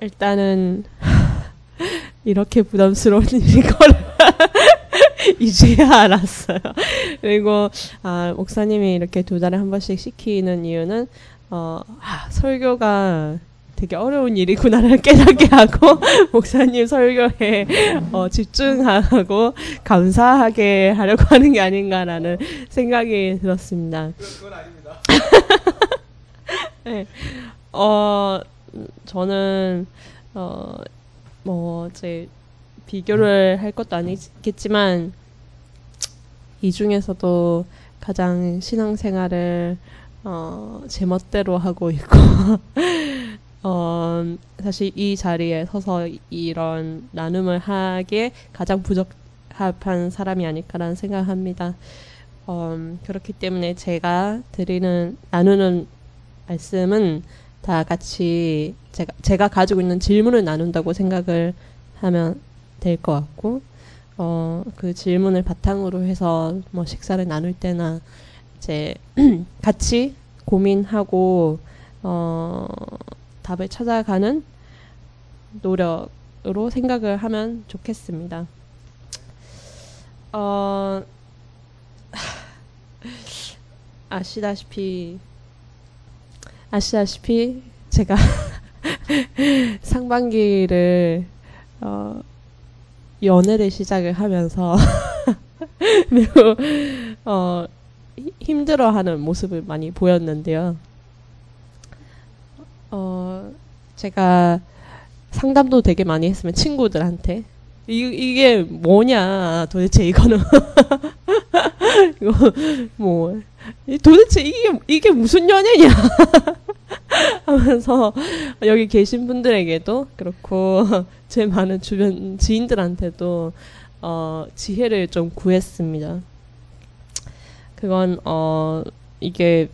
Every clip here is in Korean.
일단은 이렇게 부담스러운 일인 걸 이제야 알았어요. 그리고 아, 목사님이 이렇게 두 달에 한 번씩 시키는 이유는 어, 아, 설교가 되게 어려운 일이구나를 깨닫게 하고 목사님 설교에 어, 집중하고 감사하게 하려고 하는 게 아닌가라는 생각이 들었습니다. 그건 아닙니다. 네. 어, 저는, 어, 뭐, 제, 비교를 할 것도 아니겠지만, 이 중에서도 가장 신앙생활을, 어, 제 멋대로 하고 있고, 어, 사실 이 자리에 서서 이런 나눔을 하기에 가장 부적합한 사람이 아닐까라는 생각합니다. 어, 그렇기 때문에 제가 드리는, 나누는 말씀은 다 같이 제가, 제가 가지고 있는 질문을 나눈다고 생각을 하면 될 것 같고, 어, 그 질문을 바탕으로 해서 뭐 식사를 나눌 때나 이제 같이 고민하고, 어, 답을 찾아가는 노력으로 생각을 하면 좋겠습니다. 어, 아시다시피 아시다시피 제가 상반기를 어, 연애를 시작을 하면서 매우 어, 힘들어하는 모습을 많이 보였는데요. 어, 제가 상담도 되게 많이 했으면 친구들한테 이, 이게 뭐냐 도대체 이거는 이거 뭐 도대체 이게 이게 무슨 연애냐 하면서 여기 계신 분들에게도 그렇고 제 많은 주변 지인들한테도 어 지혜를 좀 구했습니다. 그건 어 이게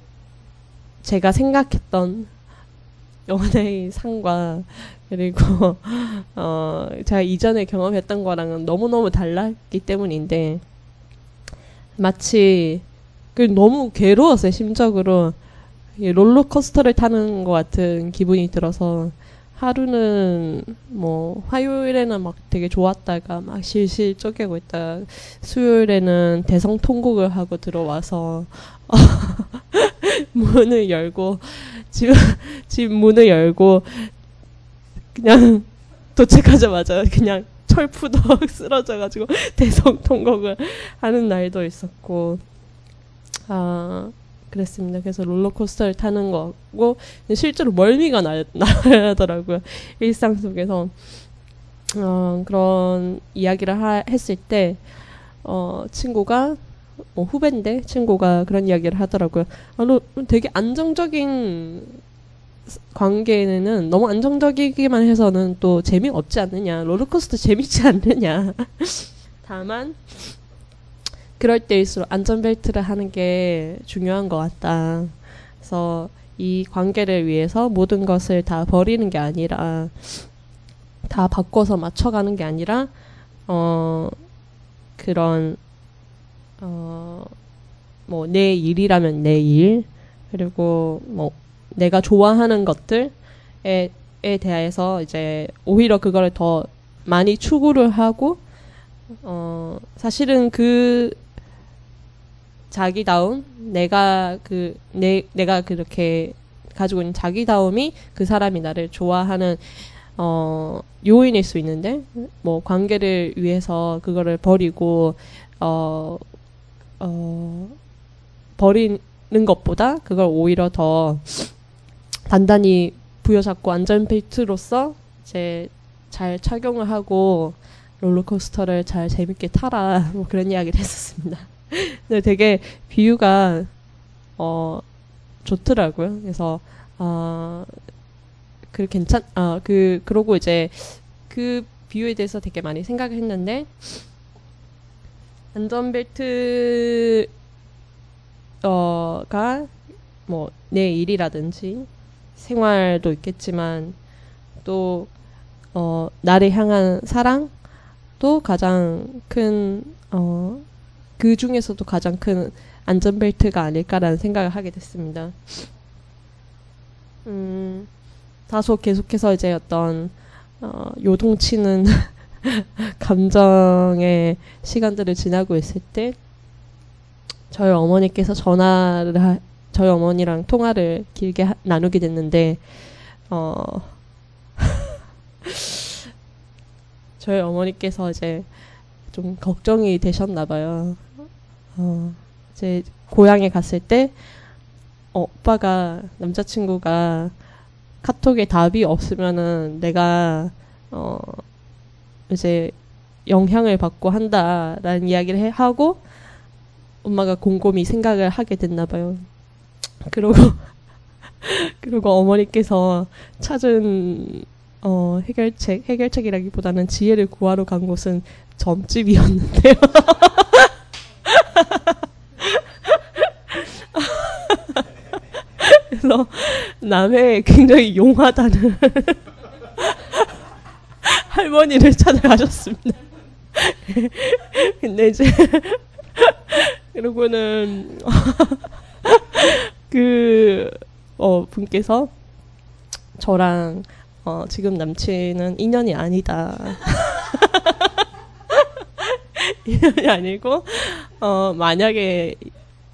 제가 생각했던 연애의 상과 그리고 어 제가 이전에 경험했던 거랑은 너무너무 달랐기 때문인데 마치 그 너무 괴로웠어요 심적으로 롤러코스터를 타는 것 같은 기분이 들어서 하루는 뭐 화요일에는 막 되게 좋았다가 막 실실 쪼개고 있다. 수요일에는 대성 통곡을 하고 들어와서 문을 열고 집, 집 문을 열고 그냥 도착하자마자 그냥 철푸덕 쓰러져가지고 대성 통곡을 하는 날도 있었고 아 그랬습니다. 그래서 롤러코스터를 타는 거고 실제로 멀미가 나, 나더라고요. 일상 속에서 어, 그런 이야기를 하, 했을 때 어, 친구가 뭐 후배인데 친구가 그런 이야기를 하더라고요. 아, 너 되게 안정적인 관계에는 너무 안정적이기만 해서는 또 재미없지 않느냐. 롤러코스터 재밌지 않느냐. 다만 그럴 때일수록 안전벨트를 하는 게 중요한 것 같다. 그래서 이 관계를 위해서 모든 것을 다 버리는 게 아니라 다 바꿔서 맞춰가는 게 아니라 어 그런 어 뭐 내 일이라면 내 일 그리고 뭐 내가 좋아하는 것들에 에 대해서 이제 오히려 그거를 더 많이 추구를 하고 어 사실은 그 자기다움 내가 그 내 내가 그렇게 가지고 있는 자기다움이 그 사람이 나를 좋아하는 어 요인일 수 있는데 뭐 관계를 위해서 그거를 버리고 어 어, 버리는 것보다 그걸 오히려 더 단단히 부여잡고 안전벨트로서 이제 잘 착용을 하고 롤러코스터를 잘 재밌게 타라 뭐 그런 이야기를 했었습니다. 근데 되게 비유가 어 좋더라고요. 그래서 아 그 괜찮 아 그 그러고 이제 그 비유에 대해서 되게 많이 생각을 했는데 안전벨트 어가 뭐 내 일이라든지 생활도 있겠지만 또 어, 나를 향한 사랑도 가장 큰 어, 그 중에서도 가장 큰 안전벨트가 아닐까라는 생각을 하게 됐습니다. 음, 다소 계속해서 이제 어떤 어, 요동치는 감정의 시간들을 지나고 있을 때 저희 어머니께서 전화를 하, 저희 어머니랑 통화를 길게 하, 나누게 됐는데 어 저희 어머니께서 이제 좀 걱정이 되셨나 봐요. 어, 이제 고향에 갔을 때 어, 오빠가 남자친구가 카톡에 답이 없으면은 내가 어 이제 영향을 받고 한다라는 이야기를 해, 하고 엄마가 곰곰이 생각을 하게 됐나 봐요. 그리고 그리고 어머니께서 찾은 어, 해결책 해결책이라기보다는 지혜를 구하러 간 곳은 점집이었는데요. 그래서 남해 굉장히 용하다는 할머니를 찾아가셨습니다. 근데 이제 그러고는 그 어, 분께서 저랑 어, 지금 남친은 인연이 아니다. 인연이 아니고 어, 만약에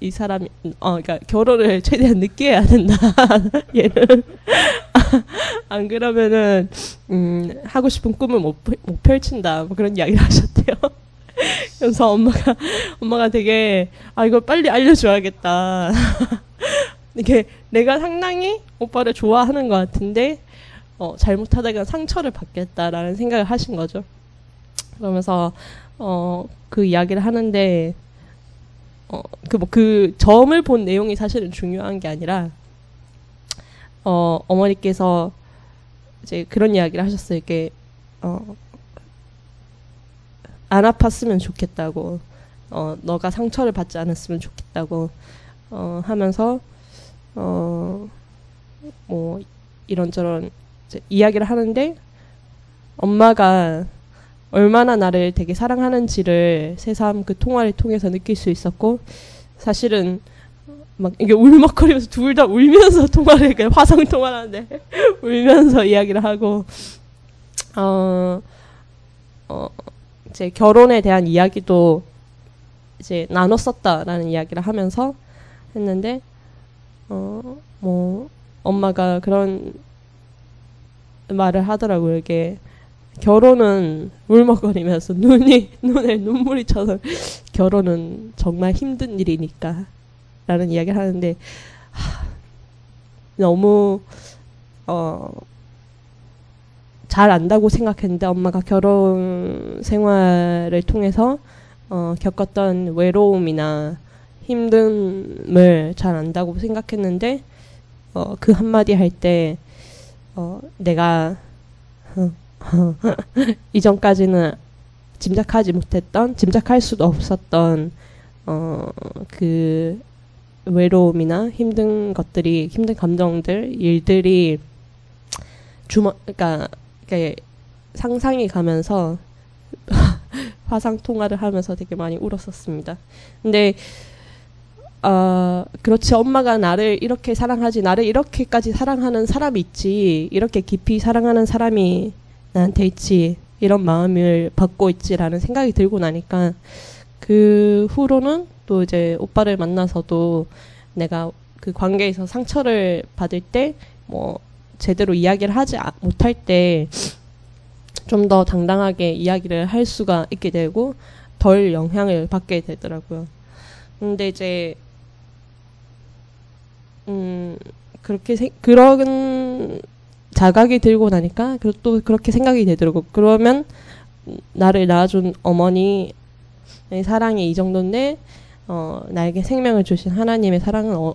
이 사람이 어 그러니까 결혼을 최대한 늦게 해야 된다. 얘는 안 그러면은 음 하고 싶은 꿈을 못, 못 펼친다. 뭐 그런 이야기를 하셨대요. 그래서 엄마가 엄마가 되게 아 이걸 빨리 알려줘야겠다. 이게 내가 상당히 오빠를 좋아하는 것 같은데 어, 잘못하다가 상처를 받겠다라는 생각을 하신 거죠. 그러면서 어, 그 이야기를 하는데 어, 그, 뭐, 그 점을 본 내용이 사실은 중요한 게 아니라, 어, 어머니께서 이제 그런 이야기를 하셨어요. 이게, 어, 안 아팠으면 좋겠다고, 어, 너가 상처를 받지 않았으면 좋겠다고, 어, 하면서, 어, 뭐, 이런저런 이야기를 하는데, 엄마가 얼마나 나를 되게 사랑하는지를 새삼 그 통화를 통해서 느낄 수 있었고 사실은 막 이게 울먹거리면서 둘 다 울면서 통화를 그냥 화상 통화를 하는데 울면서 이야기를 하고 어, 어 이제 결혼에 대한 이야기도 이제 나눴었다라는 이야기를 하면서 했는데 어 뭐 엄마가 그런 말을 하더라고요. 이게 결혼은 울먹거리면서 눈이 눈에 눈물이 쳐서 결혼은 정말 힘든 일이니까 라는 이야기를 하는데 하, 너무 어, 잘 안다고 생각했는데 엄마가 결혼 생활을 통해서 어, 겪었던 외로움이나 힘듦을 잘 안다고 생각했는데 어, 그 한마디 할 때 어, 내가 어, 이전까지는 짐작하지 못했던, 짐작할 수도 없었던, 어, 그, 외로움이나 힘든 것들이, 힘든 감정들, 일들이 주머, 그니까, 그 상상이 가면서 화상 통화를 하면서 되게 많이 울었었습니다. 근데, 어, 그렇지, 엄마가 나를 이렇게 사랑하지, 나를 이렇게까지 사랑하는 사람이 있지, 이렇게 깊이 사랑하는 사람이 나한테 있지 이런 마음을 받고 있지라는 생각이 들고 나니까 그 후로는 또 이제 오빠를 만나서도 내가 그 관계에서 상처를 받을 때 뭐 제대로 이야기를 하지 못할 때 좀 더 당당하게 이야기를 할 수가 있게 되고 덜 영향을 받게 되더라고요. 근데 이제 음 그렇게 세, 그런 자각이 들고 나니까 또 그렇게 생각이 되더라고. 그러면 나를 낳아준 어머니 사랑이 이 정도인데 어, 나에게 생명을 주신 하나님의 사랑은 어,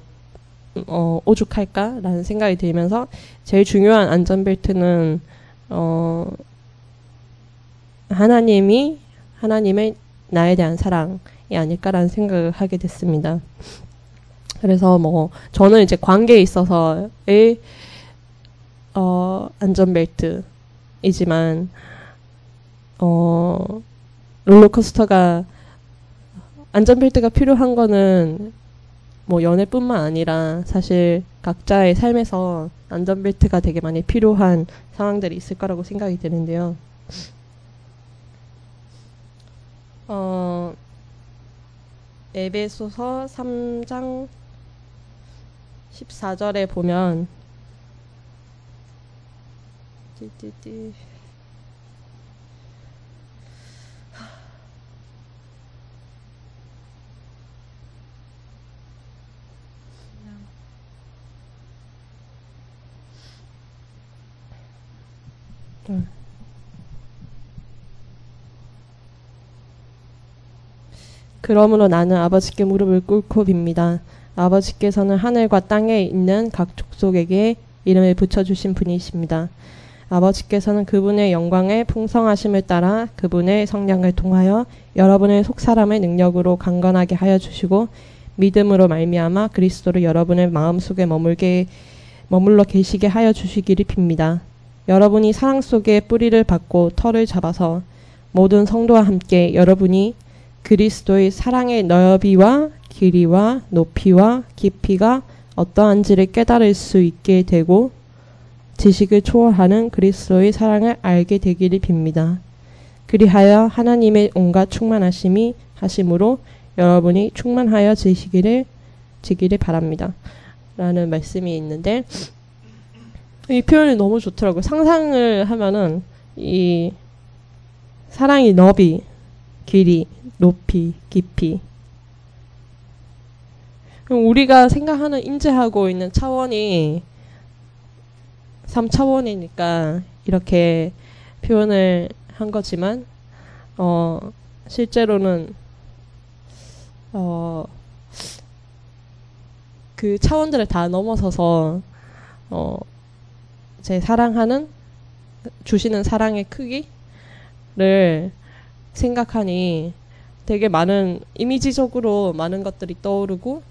어, 오죽할까라는 생각이 들면서 제일 중요한 안전벨트는 어, 하나님이 하나님의 나에 대한 사랑이 아닐까라는 생각을 하게 됐습니다. 그래서 뭐 저는 이제 관계에 있어서의 어, 안전벨트이지만 어, 롤러코스터가 안전벨트가 필요한 거는 뭐 연애뿐만 아니라 사실 각자의 삶에서 안전벨트가 되게 많이 필요한 상황들이 있을 거라고 생각이 드는데요. 어, 에베소서 3장 14절에 보면 띠띠띠 그러므로 나는 아버지께 무릎을 꿇고 빕니다. 아버지께서는 하늘과 땅에 있는 각 족속에게 이름을 붙여주신 분이십니다. 아버지께서는 그분의 영광의 풍성하심을 따라 그분의 성량을 통하여 여러분의 속사람의 능력으로 강건하게 하여 주시고 믿음으로 말미암아 그리스도를 여러분의 마음속에 머물게 머물러 계시게 하여 주시기를 빕니다. 여러분이 사랑 속에 뿌리를 받고 털을 잡아서 모든 성도와 함께 여러분이 그리스도의 사랑의 너비와 길이와 높이와 깊이가 어떠한지를 깨달을 수 있게 되고 지식을 초월하는 그리스도의 사랑을 알게 되기를 빕니다. 그리하여 하나님의 온갖 충만하심이 하심으로 여러분이 충만하여 지시기를 지기를 바랍니다. 라는 말씀이 있는데 이 표현이 너무 좋더라고요. 상상을 하면은 이 사랑이 너비, 길이, 높이, 깊이. 우리가 생각하는 인지하고 있는 차원이 3차원이니까 이렇게 표현을 한 거지만 어 실제로는 어 그 차원들을 다 넘어서서 어 제 사랑하는 주시는 사랑의 크기를 생각하니 되게 많은 이미지적으로 많은 것들이 떠오르고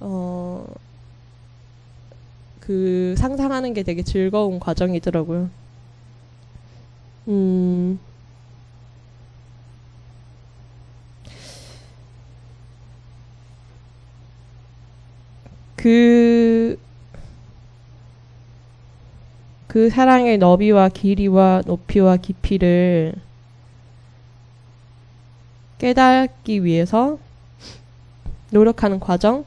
어, 그 상상하는 게 되게 즐거운 과정이더라고요. 음, 그, 그 사랑의 너비와 길이와 높이와 깊이를 깨닫기 위해서 노력하는 과정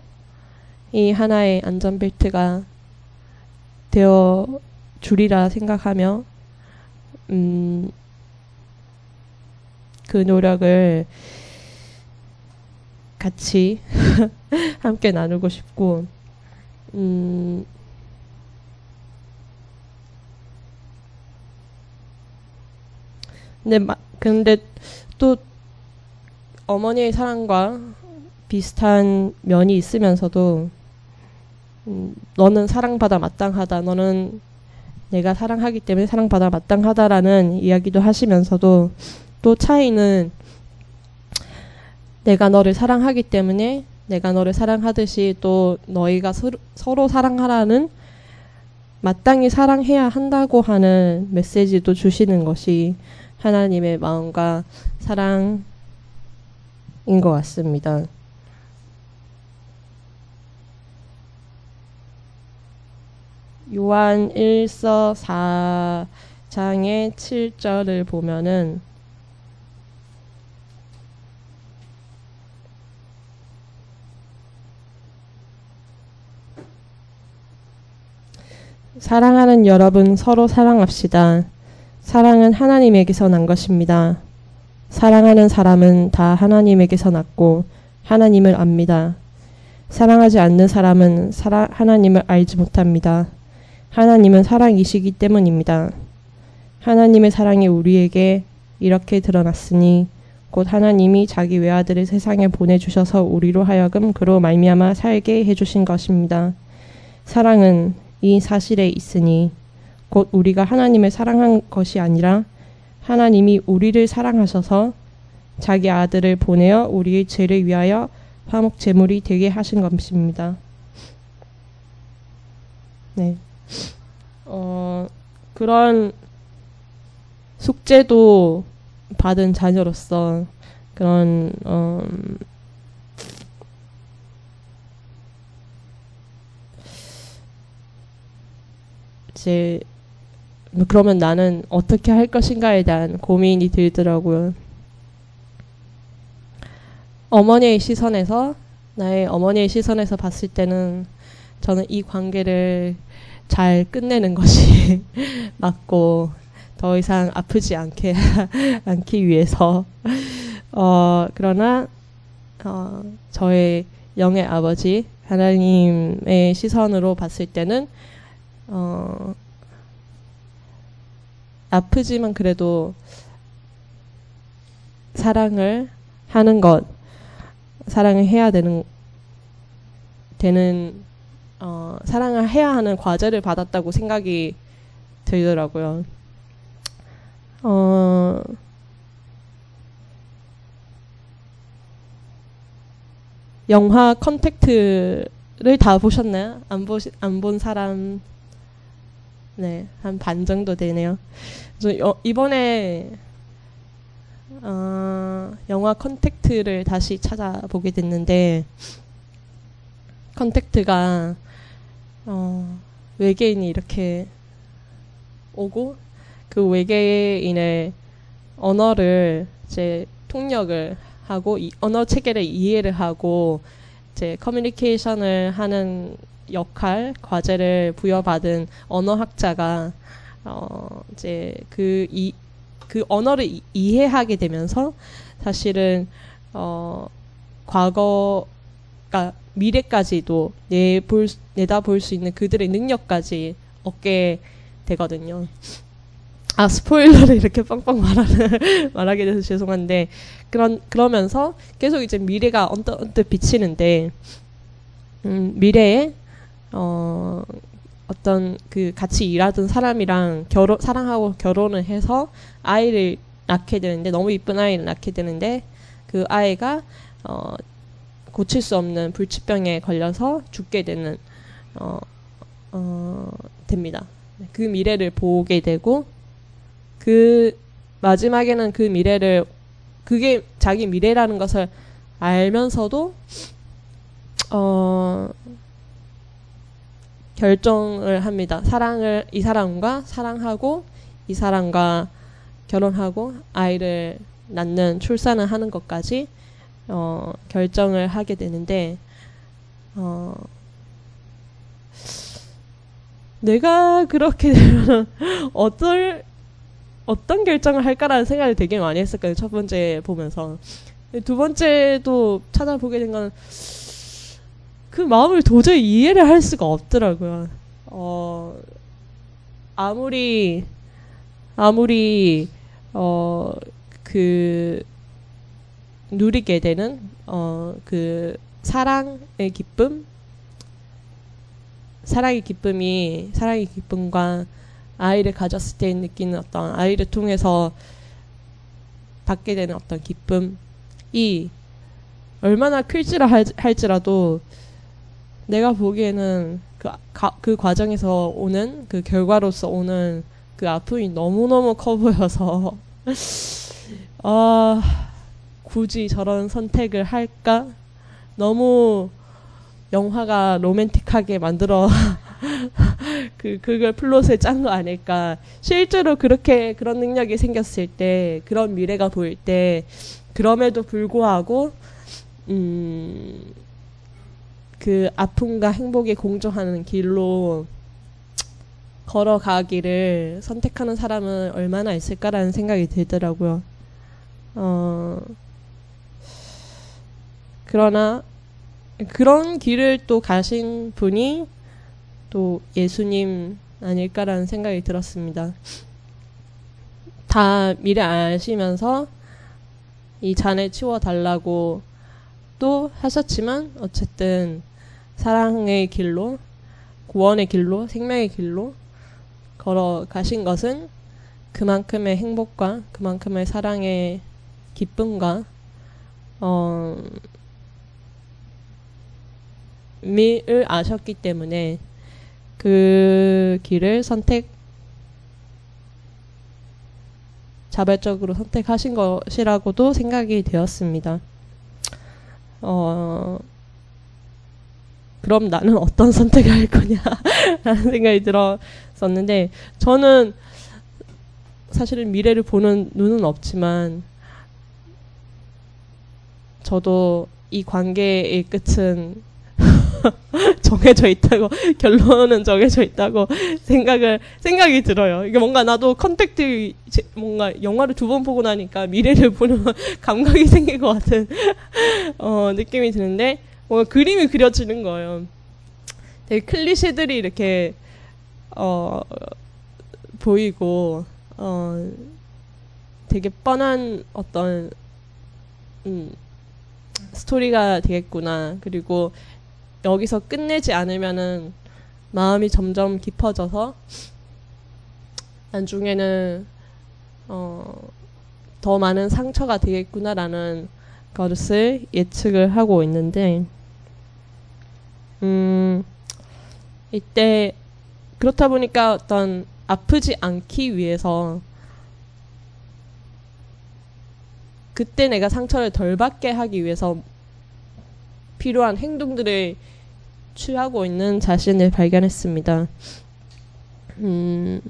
이 하나의 안전벨트가 되어 주리라 생각하며 음, 그 노력을 같이 함께 나누고 싶고 음, 근데 근데 또 어머니의 사랑과 비슷한 면이 있으면서도 음, 너는 사랑받아 마땅하다. 너는 내가 사랑하기 때문에 사랑받아 마땅하다라는 이야기도 하시면서도 또 차이는 내가 너를 사랑하기 때문에 내가 너를 사랑하듯이 또 너희가 서로, 서로 사랑하라는 마땅히 사랑해야 한다고 하는 메시지도 주시는 것이 하나님의 마음과 사랑 인 것 같습니다. 요한 1서 4장의 7절을 보면은 사랑하는 여러분 서로 사랑합시다. 사랑은 하나님에게서 난 것입니다. 사랑하는 사람은 다 하나님에게서 났고 하나님을 압니다. 사랑하지 않는 사람은 사랑, 하나님을 알지 못합니다. 하나님은 사랑이시기 때문입니다. 하나님의 사랑이 우리에게 이렇게 드러났으니 곧 하나님이 자기 외아들을 세상에 보내주셔서 우리로 하여금 그로 말미암아 살게 해주신 것입니다. 사랑은 이 사실에 있으니 곧 우리가 하나님을 사랑한 것이 아니라 하나님이 우리를 사랑하셔서 자기 아들을 보내어 우리의 죄를 위하여 화목 제물이 되게 하신 것입니다. 네. 어, 그런 숙제도 받은 자녀로서 그런 어, 이제 그러면 나는 어떻게 할 것인가에 대한 고민이 들더라고요. 어머니의 시선에서 나의 어머니의 시선에서 봤을 때는 저는 이 관계를 잘 끝내는 것이 맞고 더 이상 아프지 않게 않기 위해서 어 그러나 어 저의 영의 아버지 하나님의 시선으로 봤을 때는 어 아프지만 그래도 사랑을 하는 것 사랑을 해야 되는 되는 어, 사랑을 해야 하는 과제를 받았다고 생각이 들더라고요. 어, 영화 컨택트를 다 보셨나요? 안 보시 안 본 사람 네, 한 반 정도 되네요. 그래서 이번에 어, 영화 컨택트를 다시 찾아보게 됐는데 컨택트가 어, 외계인이 이렇게 오고 그 외계인의 언어를 이제 통역을 하고 이 언어 체계를 이해를 하고 이제 커뮤니케이션을 하는 역할 과제를 부여받은 언어학자가 어 이제 그이그 언어를 이, 이해하게 되면서 사실은 어 과거가 미래까지도 내볼 내다 볼 수 있는 그들의 능력까지 얻게 되거든요. 아 스포일러를 이렇게 빵빵 말하는 말하게 돼서 죄송한데 그런 그러면서 계속 이제 미래가 언뜻 언뜻 비치는데 음, 미래에 어 어떤 그 같이 일하던 사람이랑 결혼 사랑하고 결혼을 해서 아이를 낳게 되는데 너무 이쁜 아이를 낳게 되는데 그 아이가 어 고칠 수 없는 불치병에 걸려서 죽게 되는 어, 어, 됩니다. 그 미래를 보게 되고 그 마지막에는 그 미래를 그게 자기 미래라는 것을 알면서도 어 결정을 합니다. 사랑을 이 사람과 사랑하고 이 사람과 결혼하고 아이를 낳는 출산을 하는 것까지 어 결정을 하게 되는데 어 내가 그렇게 되면 어떨 어떤 결정을 할까라는 생각을 되게 많이 했었거든요. 첫 번째 보면서. 두 번째도 찾아보게 된 건 그 마음을 도저히 이해를 할 수가 없더라고요. 어, 아무리, 아무리, 어, 그, 누리게 되는, 어, 그, 사랑의 기쁨? 사랑의 기쁨이, 사랑의 기쁨과 아이를 가졌을 때 느끼는 어떤 아이를 통해서 받게 되는 어떤 기쁨이 얼마나 클지라 할지라도 내가 보기에는 그, 가, 그 과정에서 오는 그 결과로서 오는 그 아픔이 너무너무 커 보여서 아 굳이 저런 선택을 할까 너무 영화가 로맨틱하게 만들어 그 그걸 플롯에 짠 거 아닐까. 실제로 그렇게 그런 능력이 생겼을 때 그런 미래가 보일 때 그럼에도 불구하고 음. 그 아픔과 행복이 공존하는 길로 걸어가기를 선택하는 사람은 얼마나 있을까라는 생각이 들더라고요. 어, 그러나 그런 길을 또 가신 분이 또 예수님 아닐까라는 생각이 들었습니다. 다 미래 아시면서 이 잔을 치워달라고 또 하셨지만 어쨌든 사랑의 길로 구원의 길로 생명의 길로 걸어가신 것은 그만큼의 행복과 그만큼의 사랑의 기쁨과 어, 미를 아셨기 때문에 그 길을 선택 자발적으로 선택하신 것이라고도 생각이 되었습니다. 어, 그럼 나는 어떤 선택을 할 거냐라는 생각이 들었었는데 저는 사실은 미래를 보는 눈은 없지만 저도 이 관계의 끝은 정해져 있다고 결론은 정해져 있다고 생각을 생각이 들어요. 이게 뭔가 나도 컨택트 뭔가 영화를 두 번 보고 나니까 미래를 보는 감각이 생긴 것 같은 어, 느낌이 드는데 뭔가 그림이 그려지는 거예요. 되게 클리셰들이 이렇게 어, 보이고 어, 되게 뻔한 어떤 음, 스토리가 되겠구나. 그리고 여기서 끝내지 않으면은 마음이 점점 깊어져서 나중에는 어, 더 많은 상처가 되겠구나라는 것을 예측을 하고 있는데, 음, 이때 그렇다 보니까 어떤 아프지 않기 위해서 그때 내가 상처를 덜 받게 하기 위해서 필요한 행동들을 취하고 있는 자신을 발견했습니다. 음,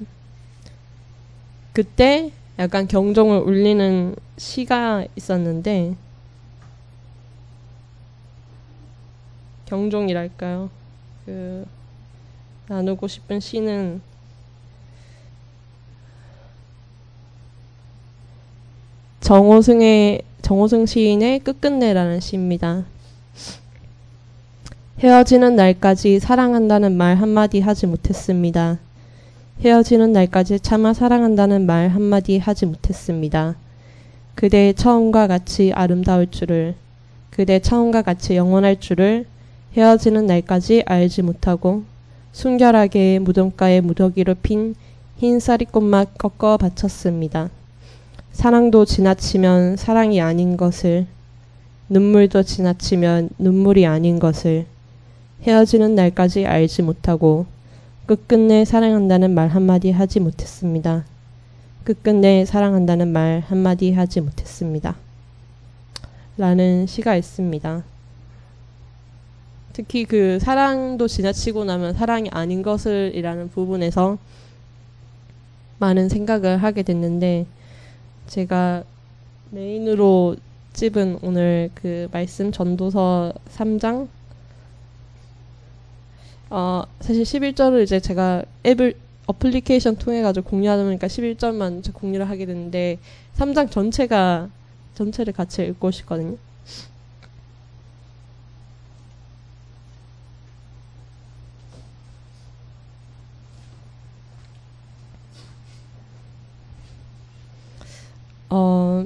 그때 약간 경종을 울리는 시가 있었는데, 경종이랄까요? 그, 나누고 싶은 시는 정호승의 정호승 시인의 끝끝내라는 시입니다. 헤어지는 날까지 사랑한다는 말 한마디 하지 못했습니다. 헤어지는 날까지 차마 사랑한다는 말 한마디 하지 못했습니다. 그대의 처음과 같이 아름다울 줄을, 그대 처음과 같이 영원할 줄을 헤어지는 날까지 알지 못하고 순결하게 무덤가에 무더기로 핀흰 쌀이꽃만 꺾어 바쳤습니다. 사랑도 지나치면 사랑이 아닌 것을, 눈물도 지나치면 눈물이 아닌 것을, 헤어지는 날까지 알지 못하고 끝끝내 사랑한다는 말 한마디 하지 못했습니다. 끝끝내 사랑한다는 말 한마디 하지 못했습니다. 라는 시가 있습니다. 특히 그 사랑도 지나치고 나면 사랑이 아닌 것을이라는 부분에서 많은 생각을 하게 됐는데 제가 메인으로 찝은 오늘 그 말씀 전도서 3장 어 사실 11절을 이제 제가 앱을 어플리케이션 통해 가지고 공유하다 보니까 11절만 공유를 하게 됐는데 3장 전체가 전체를 같이 읽고 싶거든요. 어,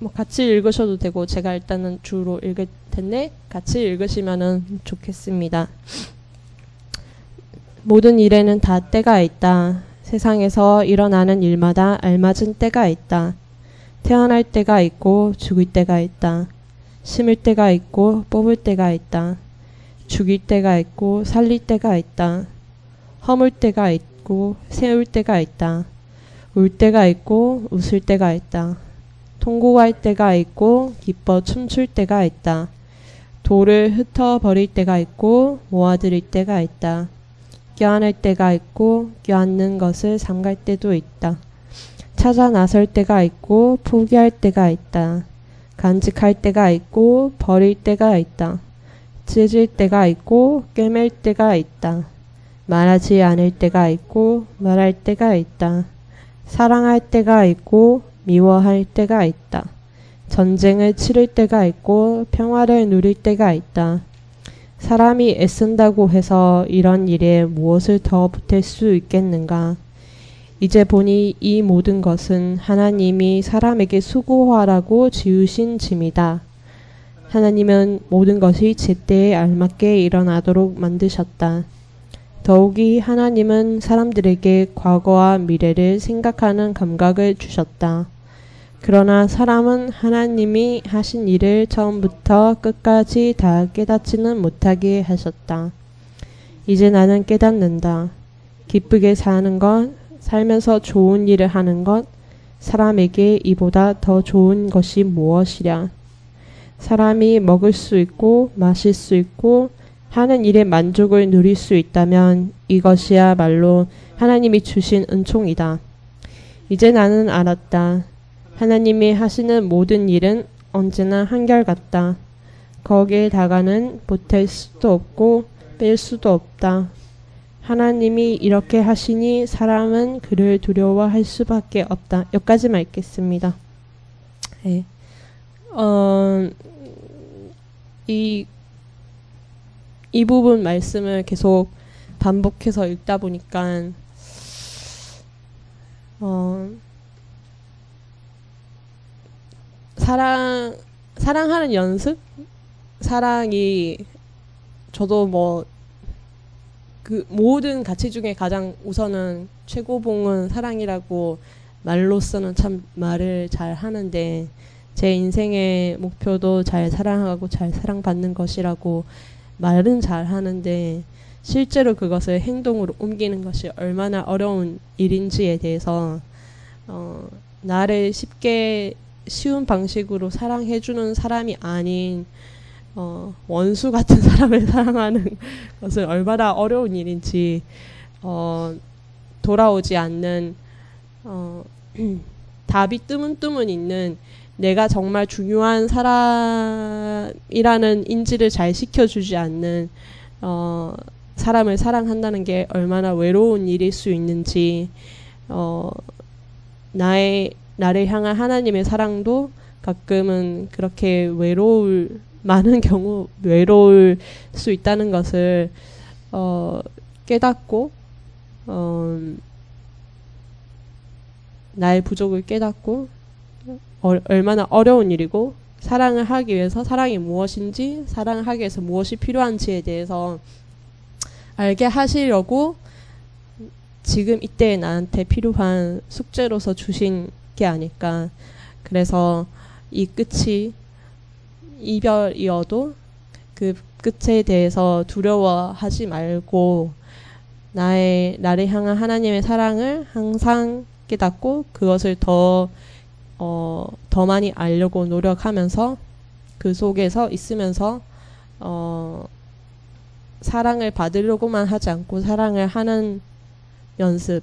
뭐 같이 읽으셔도 되고 제가 일단은 주로 읽을 텐데 같이 읽으시면 좋겠습니다. 모든 일에는 다 때가 있다. 세상에서 일어나는 일마다 알맞은 때가 있다. 태어날 때가 있고 죽을 때가 있다. 심을 때가 있고 뽑을 때가 있다. 죽일 때가 있고 살릴 때가 있다. 허물 때가 있고 세울 때가 있다. 울 때가 있고 웃을 때가 있다. 통곡할 때가 있고 기뻐 춤출 때가 있다. 돌을 흩어버릴 때가 있고 모아들일 때가 있다. 껴안을 때가 있고 껴안는 것을 삼갈 때도 있다. 찾아 나설 때가 있고 포기할 때가 있다. 간직할 때가 있고 버릴 때가 있다. 찢을 때가 있고 꿰맬 때가 있다. 말하지 않을 때가 있고 말할 때가 있다. 사랑할 때가 있고 미워할 때가 있다. 전쟁을 치를 때가 있고 평화를 누릴 때가 있다. 사람이 애쓴다고 해서 이런 일에 무엇을 더 보탤 수 있겠는가? 이제 보니 이 모든 것은 하나님이 사람에게 수고하라고 지으신 짐이다. 하나님은 모든 것이 제때에 알맞게 일어나도록 만드셨다. 더욱이 하나님은 사람들에게 과거와 미래를 생각하는 감각을 주셨다. 그러나 사람은 하나님이 하신 일을 처음부터 끝까지 다 깨닫지는 못하게 하셨다. 이제 나는 깨닫는다. 기쁘게 사는 것, 살면서 좋은 일을 하는 것, 사람에게 이보다 더 좋은 것이 무엇이랴. 사람이 먹을 수 있고, 마실 수 있고, 하는 일에 만족을 누릴 수 있다면 이것이야말로 하나님이 주신 은총이다. 이제 나는 알았다. 하나님이 하시는 모든 일은 언제나 한결같다. 거기에 다가는 보탤 수도 없고 뺄 수도 없다. 하나님이 이렇게 하시니 사람은 그를 두려워할 수밖에 없다. 여기까지만 읽겠습니다. 네. 어, 이, 이 부분 말씀을 계속 반복해서 읽다 보니까, 어, 사랑, 사랑하는 연습? 사랑이, 저도 뭐, 그 모든 가치 중에 가장 우선은 최고봉은 사랑이라고 말로서는 참 말을 잘 하는데 제 인생의 목표도 잘 사랑하고 잘 사랑받는 것이라고 말은 잘 하는데 실제로 그것을 행동으로 옮기는 것이 얼마나 어려운 일인지에 대해서 어, 나를 쉽게 쉬운 방식으로 사랑해주는 사람이 아닌 어, 원수 같은 사람을 사랑하는 것은 얼마나 어려운 일인지 어, 돌아오지 않는 어, 답이 뜨문뜨문 있는 내가 정말 중요한 사람이라는 인지를 잘 시켜주지 않는 어, 사람을 사랑한다는 게 얼마나 외로운 일일 수 있는지 어, 나의 나를 향한 하나님의 사랑도 가끔은 그렇게 외로울 많은 경우 외로울 수 있다는 것을 어, 깨닫고 어, 나의 부족을 깨닫고 어, 얼마나 어려운 일이고 사랑을 하기 위해서 사랑이 무엇인지 사랑을 하기 위해서 무엇이 필요한지에 대해서 알게 하시려고 지금 이때 나한테 필요한 숙제로서 주신 게 아닐까. 그래서 이 끝이 이별이어도 그 끝에 대해서 두려워하지 말고 나의 나를 향한 하나님의 사랑을 항상 깨닫고 그것을 더 어, 더 많이 알려고 노력하면서 그 속에서 있으면서 어, 사랑을 받으려고만 하지 않고 사랑을 하는 연습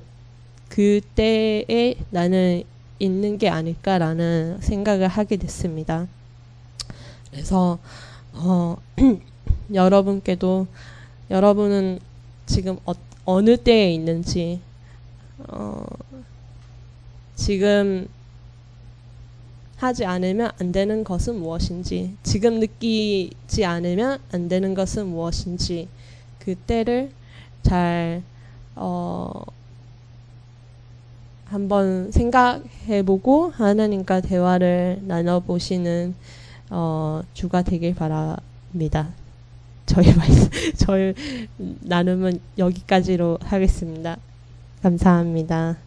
그때에 나는 있는 게 아닐까라는 생각을 하게 됐습니다. 그래서 어, 여러분께도 여러분은 지금 어, 느 때에 있는지 어, 지금 하지 않으면 안 되는 것은 무엇인지 지금 느끼지 않으면 안 되는 것은 무엇인지 그 때를 잘 어, 한번 생각해보고 하나님과 대화를 나눠보시는 어, 주가 되길 바랍니다. 저희 말씀, 저희 나눔은 여기까지로 하겠습니다. 감사합니다.